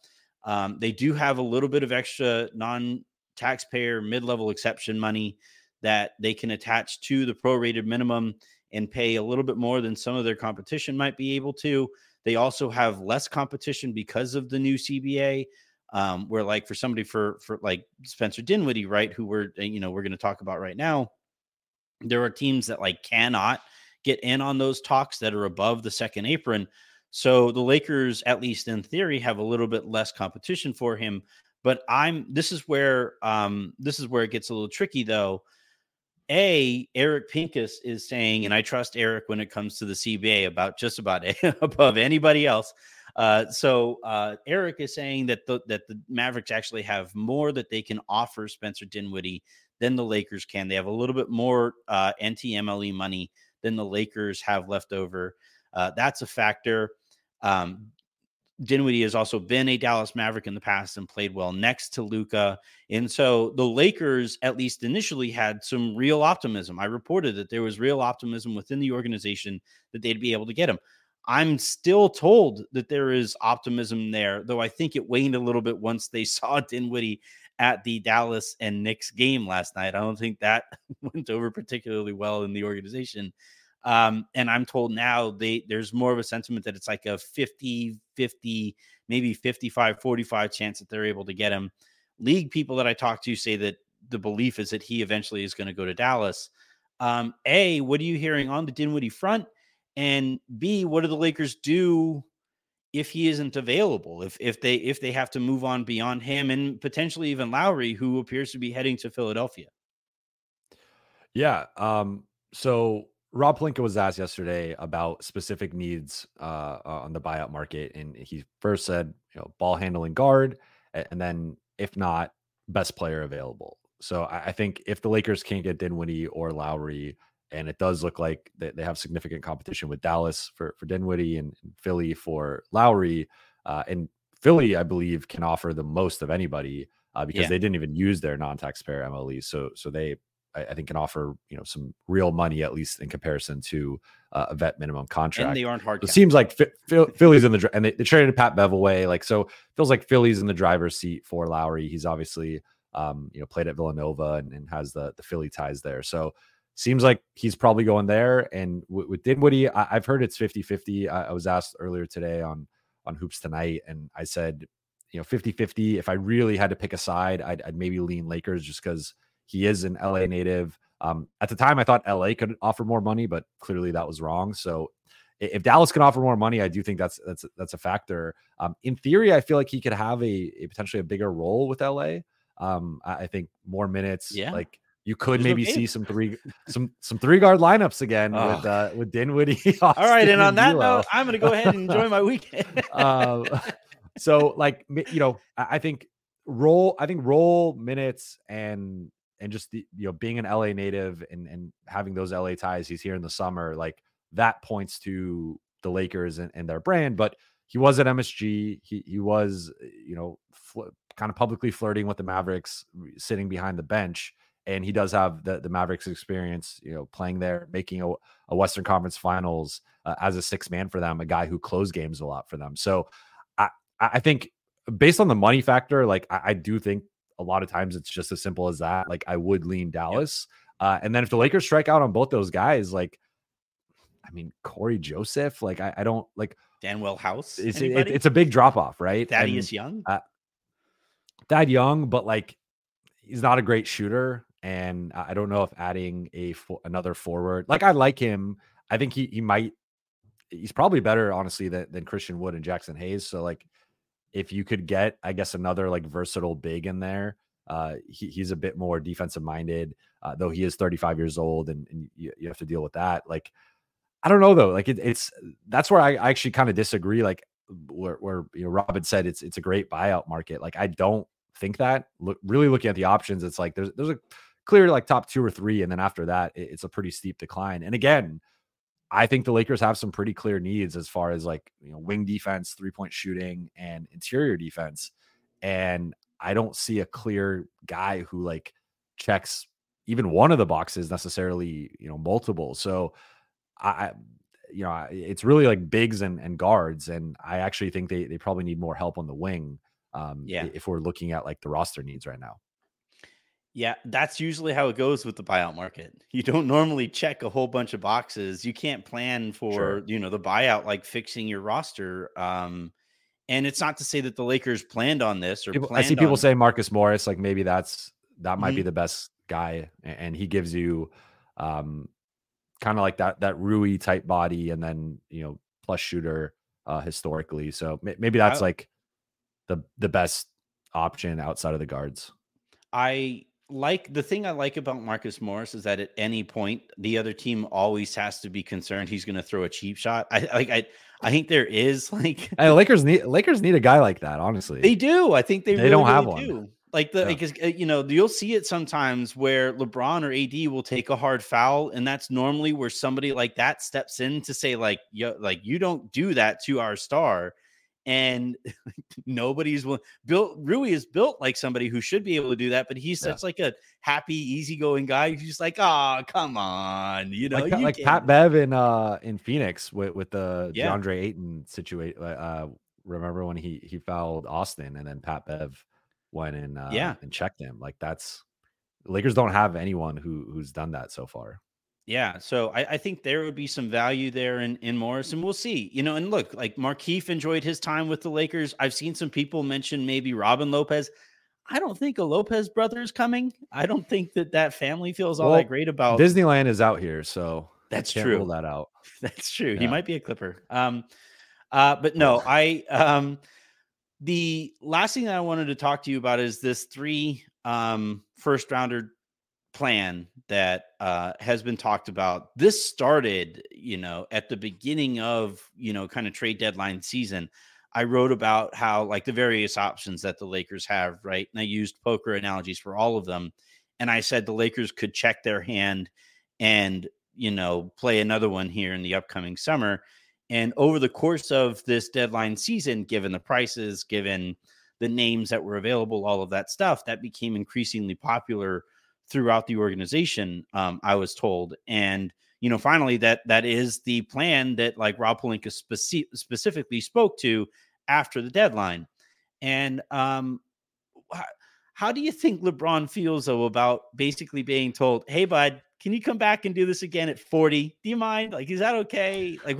Um, they do have a little bit of extra non taxpayer mid level exception money that they can attach to the prorated minimum and pay a little bit more than some of their competition might be able to. They also have less competition because of the new CBA um, where like for somebody for for like Spencer Dinwiddie, right, who we're uh, you know we're going to talk about right now, there are teams that like cannot get in on those talks that are above the second apron. So the Lakers, at least in theory, have a little bit less competition for him. But I'm this is where um this is where it gets a little tricky though. A Eric Pincus is saying, and I trust Eric when it comes to the CBA about just about [laughs] above anybody else. Uh, so uh, Eric is saying that the, that the Mavericks actually have more that they can offer Spencer Dinwiddie than the Lakers can. They have a little bit more uh, NTMLE money than the Lakers have left over. Uh, that's a factor. Um, Dinwiddie has also been a Dallas Maverick in the past and played well next to Luka. And so the Lakers, at least initially, had some real optimism. I reported that there was real optimism within the organization that they'd be able to get him. I'm still told that there is optimism there, though I think it waned a little bit once they [laughs] saw Dinwiddie at the Dallas and Knicks game last night. I don't think that [laughs] went over particularly well in the organization. Um, and I'm told now they there's more of a sentiment that it's like a 50 50, maybe 55 45 chance that they're able to get him. League people that I talk to say that the belief is that he eventually is going to go to Dallas. Um, a, what are you hearing on the Dinwiddie front? And B, what do the Lakers do if he isn't available? If if they if they have to move on beyond him and potentially even Lowry, who appears to be heading to Philadelphia? Yeah. Um, so Rob Pelinka was asked yesterday about specific needs uh, on the buyout market, and he first said, you know, ball handling guard, and then if not, best player available. So I think if the Lakers can't get Dinwiddie or Lowry, and it does look like they, they have significant competition with Dallas for for Dinwiddie and, Philly for Lowry. Uh, and Philly, I believe, can offer the most of anybody uh, because yeah. they didn't even use their non-taxpayer MLE. So so they I, I, think can offer you know some real money at least in comparison to uh, a vet minimum contract. And they aren't hard. it seems like Philly's in the and they, they traded Pat Bev away. Like so, feels like Philly's in the driver's seat for Lowry. He's obviously um, you know played at Villanova and, and has the the Philly ties there. So seems like he's probably going there. And with, with Dinwiddie, I, have heard it's 50 50. I, I, was asked earlier today on, on Hoops Tonight, and I said, you know, 50 50. If I really had to pick a side, I'd, I'd maybe lean Lakers just because he is an LA native. Um, at the time, I thought LA could offer more money, but clearly that was wrong. So if Dallas can offer more money, I do think that's that's that's a factor. Um, in theory, I feel like he could have a, a potentially a bigger role with LA. Um, I, I think more minutes, yeah. like you could maybe see some three some some three guard lineups again oh. with uh with Dinwiddie. [laughs] All right, and on that note, I'm going to go ahead and enjoy my weekend. uh, [laughs] so like you know, I think roll I think roll minutes and and just the, you know being an LA native and and having those LA ties. He's here in the summer, like that points to the Lakers and, and their brand. But he was at MSG. He he was you know fl- kind of publicly flirting with the Mavericks, sitting behind the bench. And he does have the, the Mavericks experience, you know, playing there, making a, a Western Conference Finals uh, as a six man for them, a guy who closed games a lot for them. So I, I think based on the money factor, like I, I do think a lot of times it's just as simple as that. Like I would lean Dallas. Uh, and then if the Lakers strike out on both those guys, like, I mean, Cory Joseph, like I, I don't like Danuel House. It's, it, it's a big drop off, right? Thaddeus and, Young. Uh, Thad Young, but like he's not a great shooter, and I don't know if adding a another forward, like I like him. I think he he might. He's probably better, honestly, than, than Christian Wood and Jaxson Hayes. So like, if you could get, I guess, another like versatile big in there, uh, he, he's a bit more defensive minded, uh, though he is 35 years old, and, and you, you have to deal with that. Like, I don't know though. Like it, it's that's where I, I actually kind of disagree. Like where, where you know Robin said it's it's a great buyout market. Like I don't think that. Look, really looking at the options, it's like there's there's a clear like top two or three, and then after that, it, it's a pretty steep decline. And again, I think the Lakers have some pretty clear needs as far as like you know wing defense, three point shooting, and interior defense. And I don't see a clear guy who like checks even one of the boxes necessarily, you know, multiple. So I, you know, it's really like bigs and, and guards. And I actually think they, they probably need more help on the wing. Um, yeah. If we're looking at like the roster needs right now. Yeah, that's usually how it goes with the buyout market. [laughs] You don't normally check a whole bunch of boxes. You can't plan for, sure. you know, the buyout like fixing your roster. Um, and it's not to say that the Lakers planned on this or people, I see people on... say Marcus Morris, like maybe that's that might mm-hmm. be the best guy, and he gives you um kind of like that that Rui type body, and then you know plus shooter uh historically. So maybe that's I, like the the best option outside of the guards. I like the thing I like about Marcus Morris is that at any point the other team always has to be concerned he's going to throw a cheap shot. I like I I think there is [laughs] like Lakers need Lakers need a guy like that. Honestly, they do. I think they they really, don't have really one. Do. Like the because yeah. Uh, you know you'll see it sometimes where LeBron or AD will take a hard foul, and that's normally where somebody like that steps in to say like yo like you don't do that to our star and [laughs] nobody's will built. Rui is built like somebody who should be able to do that, but he's yeah. such like a happy, easygoing guy. He's just like, oh, come on, you know, like, you like Pat Bev in uh in Phoenix with with the yeah. DeAndre Ayton situation. Uh, remember when he he fouled Austin and then Pat Bev went and uh, yeah and checked him. Like that's Lakers don't have anyone who who's done that so far. Yeah, so I, I, think there would be some value there in, in Morris, and we'll see. You know, and look, like Markieff enjoyed his time with the Lakers. I've seen some people mention maybe Robin Lopez. I don't think a Lopez brother is coming. I don't think that that family feels all well, that great about Disneyland is out here, so [laughs] that's true. Rule that out. That's true. Yeah. He might be a Clipper. Um, uh, but no, I um, the last thing that I wanted to talk to you about is this three um first rounder plan that uh, has been talked about. This started, you know, at the beginning of, you know, kind of trade deadline season. I wrote about how, like, the various options that the Lakers have, right? And I used poker analogies for all of them. And I said the Lakers could check their hand and, you know, play another one here in the upcoming summer. And over the course of this deadline season, given the prices, given the names that were available, all of that stuff, that became increasingly popular throughout the organization. Um, I was told, and you know, finally, that that is the plan that like Rob Pelinka speci- specifically spoke to after the deadline. And um, how, how do you think LeBron feels though about basically being told, "Hey, bud, can you come back and do this again at 40? Do you mind? Like, is that okay? Like,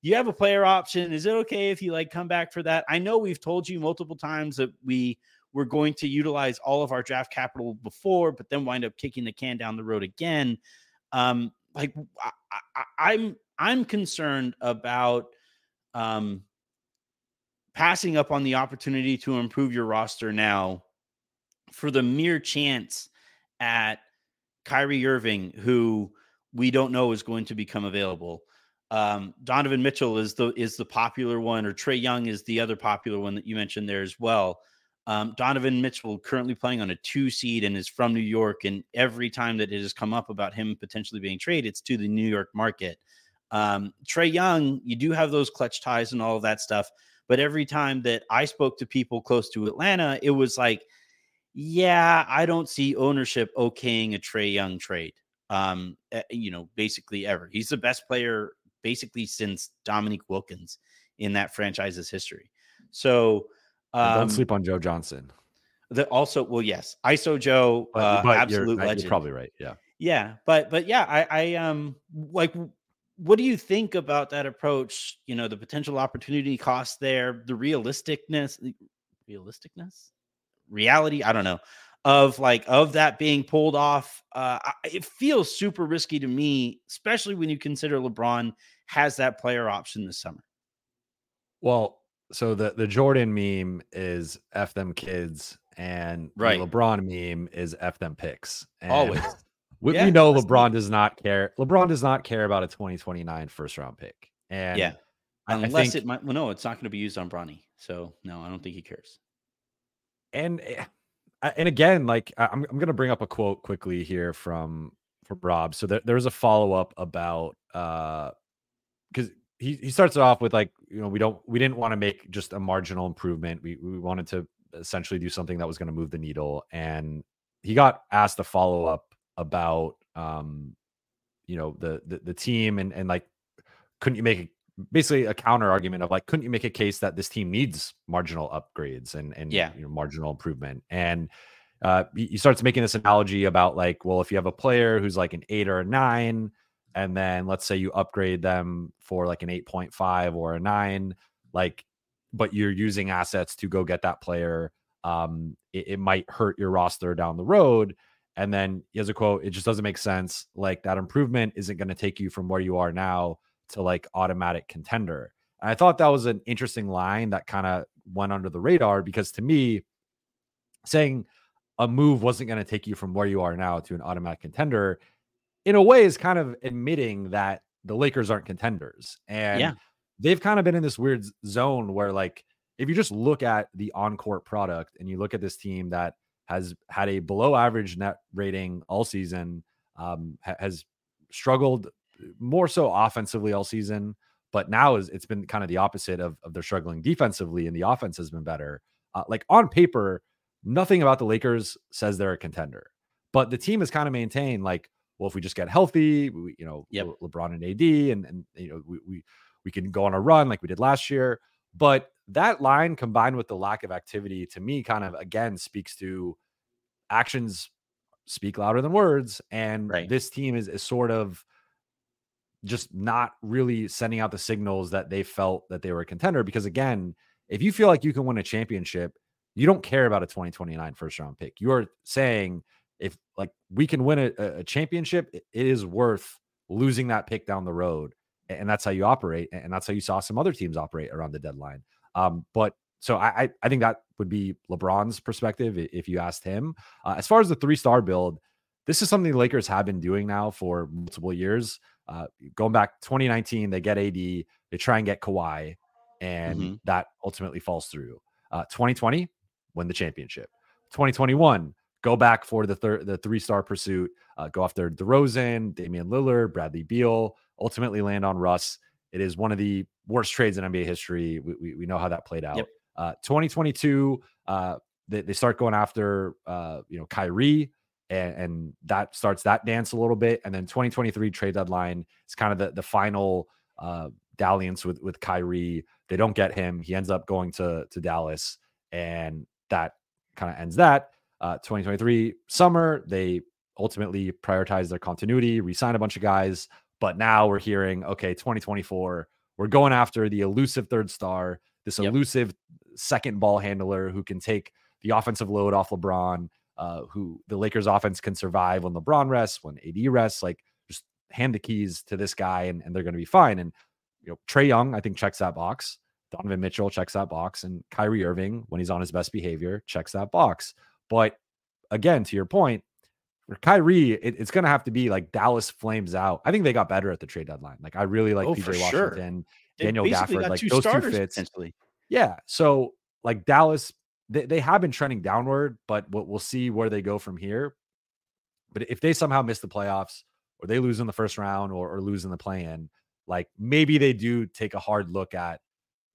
you have a player option. Is it okay if you like come back for that? I know we've told you multiple times that we we're going to utilize all of our draft capital before, but then wind up kicking the can down the road again. Um, like I, I, I'm I'm concerned about um, passing up on the opportunity to improve your roster now for the mere chance at Kyrie Irving, who we don't know is going to become available. Um, Donovan Mitchell is the is the popular one, or Trae Young is the other popular one that you mentioned there as well. Um, Donovan Mitchell currently playing on a two seed and is from New York. And every time that it has come up about him potentially being traded, it's to the New York market. Um, Trae Young, you do have those clutch ties and all of that stuff, But every time that I spoke to people close to Atlanta, it was like, yeah, I don't see ownership okaying a Trae Young trade. Um, eh, you know, basically ever. He's the best player basically since Dominique Wilkins in that franchise's history. So um, don't sleep on Joe Johnson. The also, well, yes, ISO Joe, but, uh, but absolute you're, legend. You're probably right. Yeah, yeah, but but yeah, I I um like what do you think about that approach? You know, the potential opportunity cost there, the realisticness, realisticness, reality. I don't know of like of that being pulled off. Uh, it feels super risky to me, especially when you consider LeBron has that player option this summer. Well, so the the Jordan meme is "f them kids," and right. the LeBron meme is "f them picks." And Always. [laughs] We, yeah, we know LeBron does not care. LeBron does not care about a 2029 first round pick. And yeah, unless I think, it might. Well, no, it's not going to be used on Bronny. So no, I don't think he cares. And eh, and again, like I'm I'm going to bring up a quote quickly here from from Rob. So there, there's a follow up about uh because he he starts it off with like you know we don't we didn't want to make just a marginal improvement. We we wanted to essentially do something that was going to move the needle. And he got asked a follow up about um you know the, the the team and and like couldn't you make a, basically a counter argument of like couldn't you make a case that this team needs marginal upgrades and and yeah you know marginal improvement and uh he starts making this analogy about like well if you have a player who's like an eight or a nine and then let's say you upgrade them for like an 8.5 or a 9 like but you're using assets to go get that player um it, it might hurt your roster down the road and then he has a quote, it just doesn't make sense. Like that improvement isn't going to take you from where you are now to like automatic contender. And I thought that was an interesting line that kind of went under the radar because to me, saying a move wasn't going to take you from where you are now to an automatic contender, in a way, is kind of admitting that the Lakers aren't contenders. And yeah. they've kind of been in this weird zone where, like, if you just look at the on court product and you look at this team that has had a below average net rating all season, um, ha- has struggled more so offensively all season, but now is it's been kind of the opposite of, of their struggling defensively, and the offense has been better. Uh, like on paper, nothing about the Lakers says they're a contender, but the team has kind of maintained like, well, if we just get healthy, we, you know, yep. LeBron and AD, and and you know, we, we we can go on a run like we did last year. But that line combined with the lack of activity to me kind of again speaks to actions speak louder than words. And right. this team is, is sort of just not really sending out the signals that they felt that they were a contender. Because again, if you feel like you can win a championship, you don't care about a 2029 first round pick. You're saying if like we can win a, a championship, it is worth losing that pick down the road. And that's how you operate. And that's how you saw some other teams operate around the deadline. Um, but so I, I think that would be LeBron's perspective if you asked him. Uh, as far as the three star build, this is something the Lakers have been doing now for multiple years. Uh, going back 2019, they get AD, they try and get Kawhi, and mm-hmm. that ultimately falls through. Uh, 2020, win the championship. 2021, go back for the third, the three star pursuit, uh, go after DeRozan, Damian Lillard, Bradley Beal, ultimately land on Russ. It is one of the worst trades in NBA history. We, we, we know how that played out. Yep. Uh, 2022, uh, they, they start going after, uh, you know, Kyrie, and, and that starts that dance a little bit. And then 2023 trade deadline is kind of the, the final uh, dalliance with, with Kyrie. They don't get him. He ends up going to, to Dallas, and that kind of ends that. Uh, 2023 summer, they ultimately prioritize their continuity, resign a bunch of guys. But now we're hearing, okay, 2024, we're going after the elusive third star, this yep. elusive second ball handler who can take the offensive load off LeBron, uh, who the Lakers offense can survive when LeBron rests, when AD rests. Like just hand the keys to this guy and, and they're going to be fine. And, you know, Trae Young, I think, checks that box. Donovan Mitchell checks that box. And Kyrie Irving, when he's on his best behavior, checks that box. But again, to your point, for Kyrie, it, it's going to have to be like Dallas flames out. I think they got better at the trade deadline. Like I really like oh, PJ Washington, sure. Daniel Gafford, like those two fits. Yeah. So like Dallas, they, they have been trending downward, but we'll, we'll see where they go from here. But if they somehow miss the playoffs or they lose in the first round or, or lose in the play in, like maybe they do take a hard look at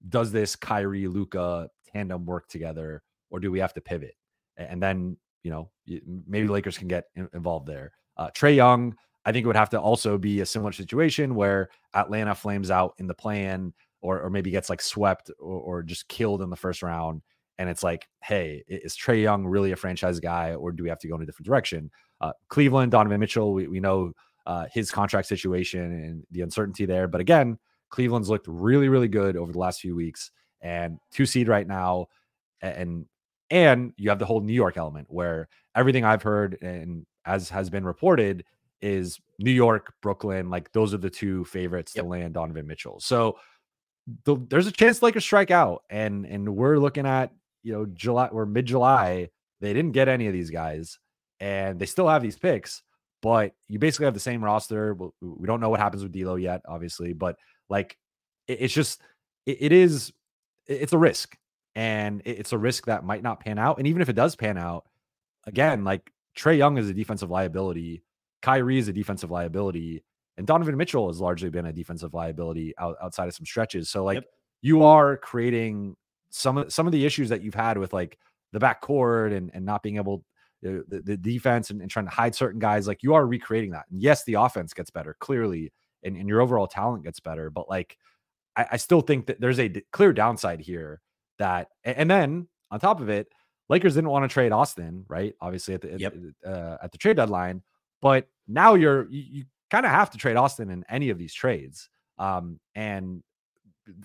does this Kyrie Luka tandem work together, or do we have to pivot? And then you know maybe Lakers can get involved there. Uh, Trae Young, I think it would have to also be a similar situation where Atlanta flames out in the play-in, or or maybe gets like swept or, or just killed in the first round. And it's like, hey, is Trae Young really a franchise guy, or do we have to go in a different direction? Uh, Cleveland, Donovan Mitchell, we, we know uh, his contract situation and the uncertainty there. But again, Cleveland's looked really, really good over the last few weeks and two seed right now. And and you have the whole New York element where everything I've heard and as has been reported is New York, Brooklyn, like those are the two favorites yep. to land Donovan Mitchell. So the, there's a chance Lakers strike out, and and we're looking at you know July or mid July. They didn't get any of these guys, and they still have these picks, but you basically have the same roster. We don't know what happens with D'Lo yet, obviously, but like it's just it, it is it's a risk, and it's a risk that might not pan out. And even if it does pan out, again, like Trae Young is a defensive liability, Kyrie is a defensive liability, and Donovan Mitchell has largely been a defensive liability out, outside of some stretches. So like yep. you are creating some of some of the issues that you've had with like the backcourt and and not being able uh, the, the defense and, and, trying to hide certain guys. Like you are recreating that. And yes, the offense gets better clearly, and, and your overall talent gets better. But like I, I still think that there's a d- clear downside here. That and then on top of it, Lakers didn't want to trade Austin, right? Obviously at the yep. uh, at the trade deadline, but now you're you, you kind of have to trade Austin in any of these trades. Um, and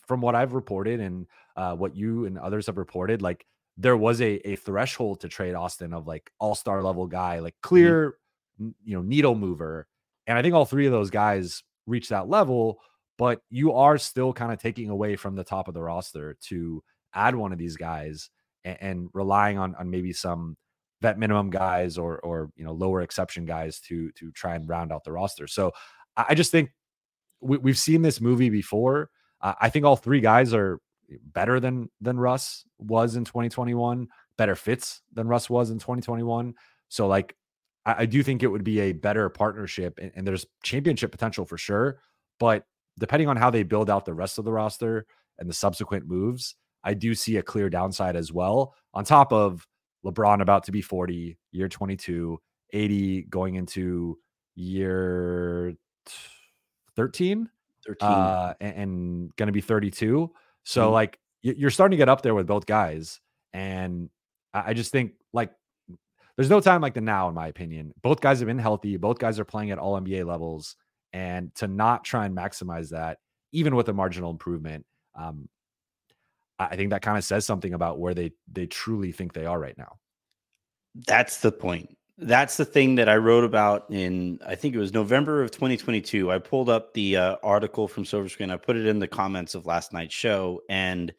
from what I've reported and uh, what you and others have reported, like there was a, a threshold to trade Austin of like all star level guy, like mm-hmm. clear, mm-hmm. you know, needle mover. And I think all three of those guys reached that level, but you are still kind of taking away from the top of the roster to add one of these guys and, and relying on on maybe some vet minimum guys or or you know lower exception guys to to try and round out the roster. So I just think we, have seen this movie before. Uh, I think all three guys are better than than Russ was in 2021, better fits than Russ was in 2021. So like I, I do think it would be a better partnership and, and there's championship potential for sure. But depending on how they build out the rest of the roster and the subsequent moves, I do see a clear downside as well. On top of LeBron about to be 40, year 22, AD going into year 13, 13. Uh, and, and going to be 32. So, mm-hmm. like, you're starting to get up there with both guys. And I just think, like, there's no time like the now, in my opinion. Both guys have been healthy. Both guys are playing at all NBA levels. And to not try and maximize that, even with a marginal improvement, um, I think that kind of says something about where they they truly think they are right now. That's the point. That's the thing that I wrote about in I think it was November of 2022. I pulled up the uh, article from Silver Screen. I put it in the comments of last night's show, and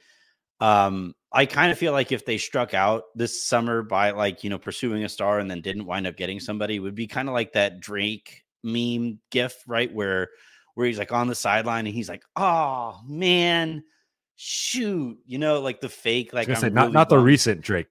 um, I kind of feel like if they struck out this summer by like you know pursuing a star and then didn't wind up getting somebody, would be kind of like that Drake meme gif, right? Where where he's like on the sideline and he's like, "Oh man." Shoot, you know, like the fake, like say, not not the recent Drake.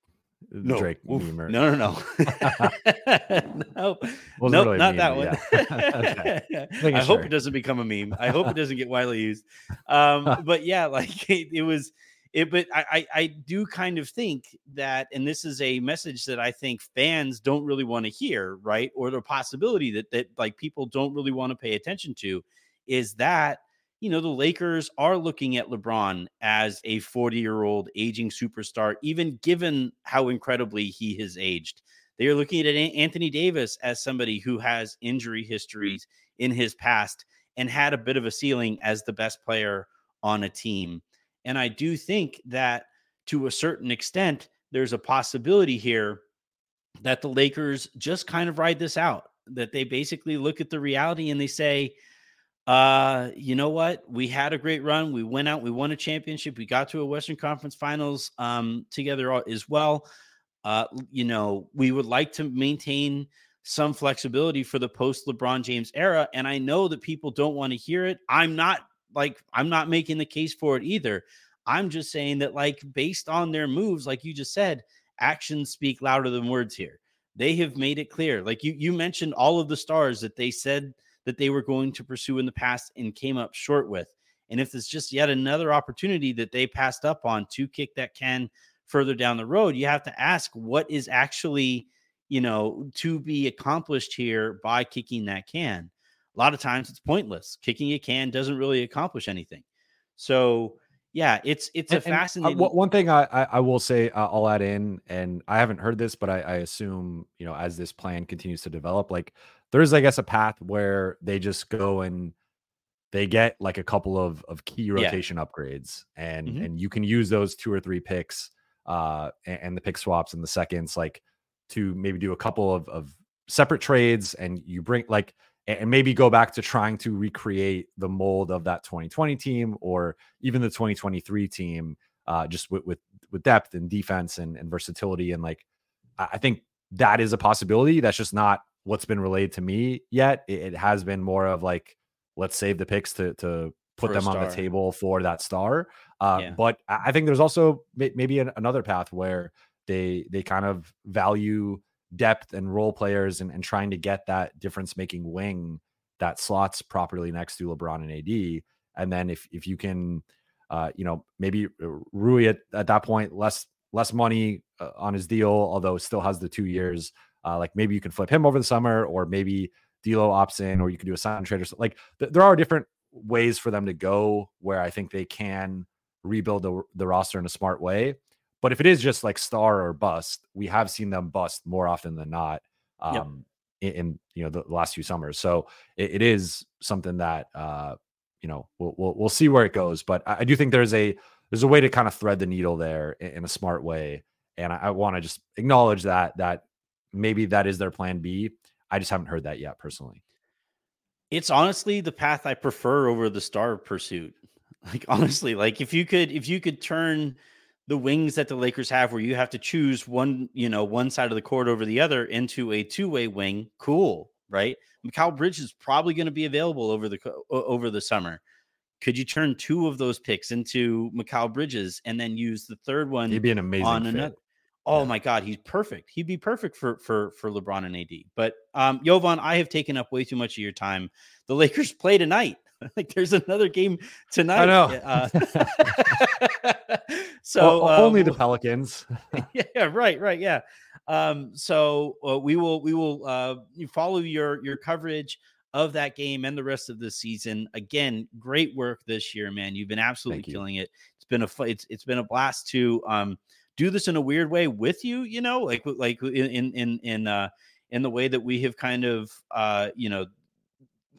No, Drake no, no, no, no, [laughs] [laughs] nope, nope, really not that one. [laughs] Yeah. I hope it doesn't become a meme. I hope it doesn't get widely used. Um, but yeah, like it, it was it. But I, I, I do kind of think that, and this is a message that I think fans don't really want to hear, right? Or the possibility that that like people don't really want to pay attention to, is that you know, the Lakers are looking at LeBron as a 40 year old aging superstar, even given how incredibly he has aged. They are looking at Anthony Davis as somebody who has injury histories in his past and had a bit of a ceiling as the best player on a team. And I do think that to a certain extent, there's a possibility here that the Lakers just kind of ride this out, that they basically look at the reality and they say, uh, you know what? We had a great run. We went out, we won a championship, we got to a Western Conference Finals um, together as well. Uh, you know, we would like to maintain some flexibility for the post LeBron James era. And I know that people don't want to hear it. I'm not like, I'm not making the case for it either. I'm just saying that, like, based on their moves, like you just said, actions speak louder than words here. They have made it clear. Like you, you mentioned all of the stars that they said that they were going to pursue in the past and came up short with. And if it's just yet another opportunity that they passed up on to kick that can further down the road, you have to ask what is actually, you know, to be accomplished here by kicking that can. A lot of times it's pointless. Kicking a can doesn't really accomplish anything. So, yeah, it's it's a And- and, uh, fascinating. one- one thing I, I I will say uh, I'll add in, and I haven't heard this, but I, I assume you know as this plan continues to develop, like there's I guess a path where they just go and they get like a couple of of key Yeah. rotation upgrades, and Mhm. and you can use those two or three picks, uh, and, and the pick swaps and the seconds, like to maybe do a couple of of separate trades, and you bring like and maybe go back to trying to recreate the mold of that 2020 team or even the 2023 team uh, just with, with with depth and defense and, and versatility and like I think that is a possibility that's just not what's been relayed to me yet it, it has been more of like let's save the picks to to put them on the table for that star uh, Yeah. but I think there's also maybe an, another path where they they kind of value depth and role players and, and trying to get that difference making wing that slots properly next to LeBron and AD. And then if if you can, uh, you know, maybe Rui at, at that point less less money uh, on his deal, although still has the two years. Uh, like maybe you can flip him over the summer, or maybe D'Lo opts in, or you can do a sign trade. Or something. Like th- there are different ways for them to go where I think they can rebuild the, the roster in a smart way. But if it is just like star or bust, we have seen them bust more often than not um, Yep. in, in you know the, the last few summers. So it, it is something that uh, you know we'll, we'll we'll see where it goes. But I, I do think there's a there's a way to kind of thread the needle there in, in a smart way, and I, I want to just acknowledge that that maybe that is their plan B. I just haven't heard that yet personally. it's honestly the path I prefer over the star pursuit. [laughs] Like honestly, like if you could if you could turn the wings that the Lakers have where you have to choose one, you know, one side of the court over the other into a two-way wing, cool, right? Mikal Bridge is probably going to be available over the over the summer. Could you turn two of those picks into Mikal Bridges and then use the third one He'd be an amazing on fit. another? Oh my God, he's perfect. He'd be perfect for for for LeBron and AD. But um, Jovan, I have taken up way too much of your time. The [laughs] Lakers play tonight. [laughs] like there's another game tonight. I know. Uh, [laughs] so o- uh, only the Pelicans. yeah, right, right, yeah. Um, so uh, we will we will uh you follow your your coverage of that game and the rest of the season. Again, great work this year, man. You've been absolutely you. killing it. It's been a it's it's been a blast to um do this in a weird way with you, you know, like like in in in uh in the way that we have kind of uh you know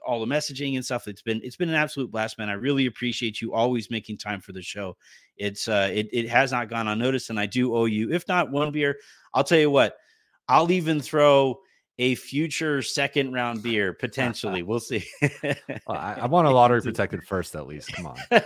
all the messaging and stuff. It's been it's been an absolute blast, man. I really appreciate you always making time for the show. It's uh it it has not gone unnoticed, and I do owe you, if not one beer, I'll tell you what, I'll even throw a future second round beer potentially. We'll see. Well, I, I want a [laughs] lottery protected first, at least. Come on. [laughs] All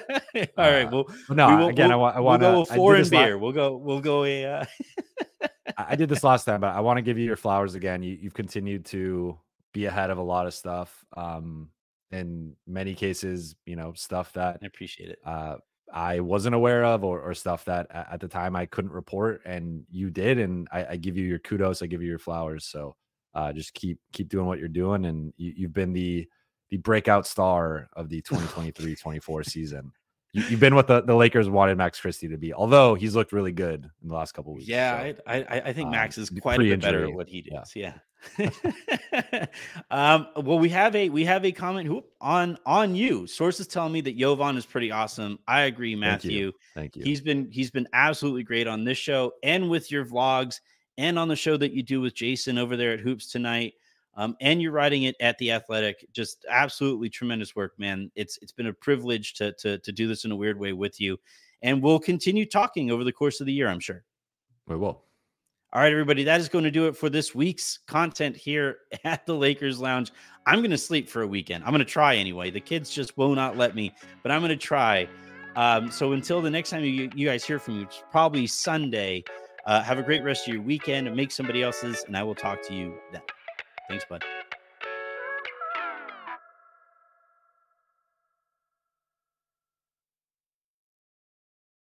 right. Uh, Well, But no, will- again, we'll, I want. I we'll go to. and beer. We'll go. We'll go a. Uh, [laughs] I did this last time, but I want to give you your flowers again. You, you've continued to be ahead of a lot of stuff. Um, in many cases, you know, stuff that I appreciate it. uh, I wasn't aware of, or, or stuff that at the time I couldn't report, and you did, and I, I give you your kudos. I give you your flowers. So uh, just keep keep doing what you're doing, and you, you've been the the breakout star of the 2023-24 [laughs] season. You, you've been what the, the Lakers wanted Max Christie to be, although he's looked really good in the last couple weeks. Yeah, so. I, I I think um, Max is quite a bit better at what he does. Yeah. [laughs] um. Well, we have a we have a comment whoop, on on you. Sources tell me that Jovan is pretty awesome. I agree, Thank you. Matthew. Thank you. He's been he's been absolutely great on this show and with your vlogs and on the show that you do with Jason over there at Hoops tonight. Um, and you're writing it at the Athletic. Just absolutely tremendous work, man. It's it's been a privilege to to to do this in a weird way with you, and we'll continue talking over the course of the year. I'm sure. we will. All right, everybody, that is going to do it for this week's content here [laughs] at the Lakers Lounge. I'm going to sleep for a weekend. I'm going to try anyway. The kids just will not let me, but I'm going to try. Um, so until the next time you, you guys hear from me, it's probably Sunday, uh, have a great rest of your weekend make somebody else's, and I will talk to you then. Thanks, bud.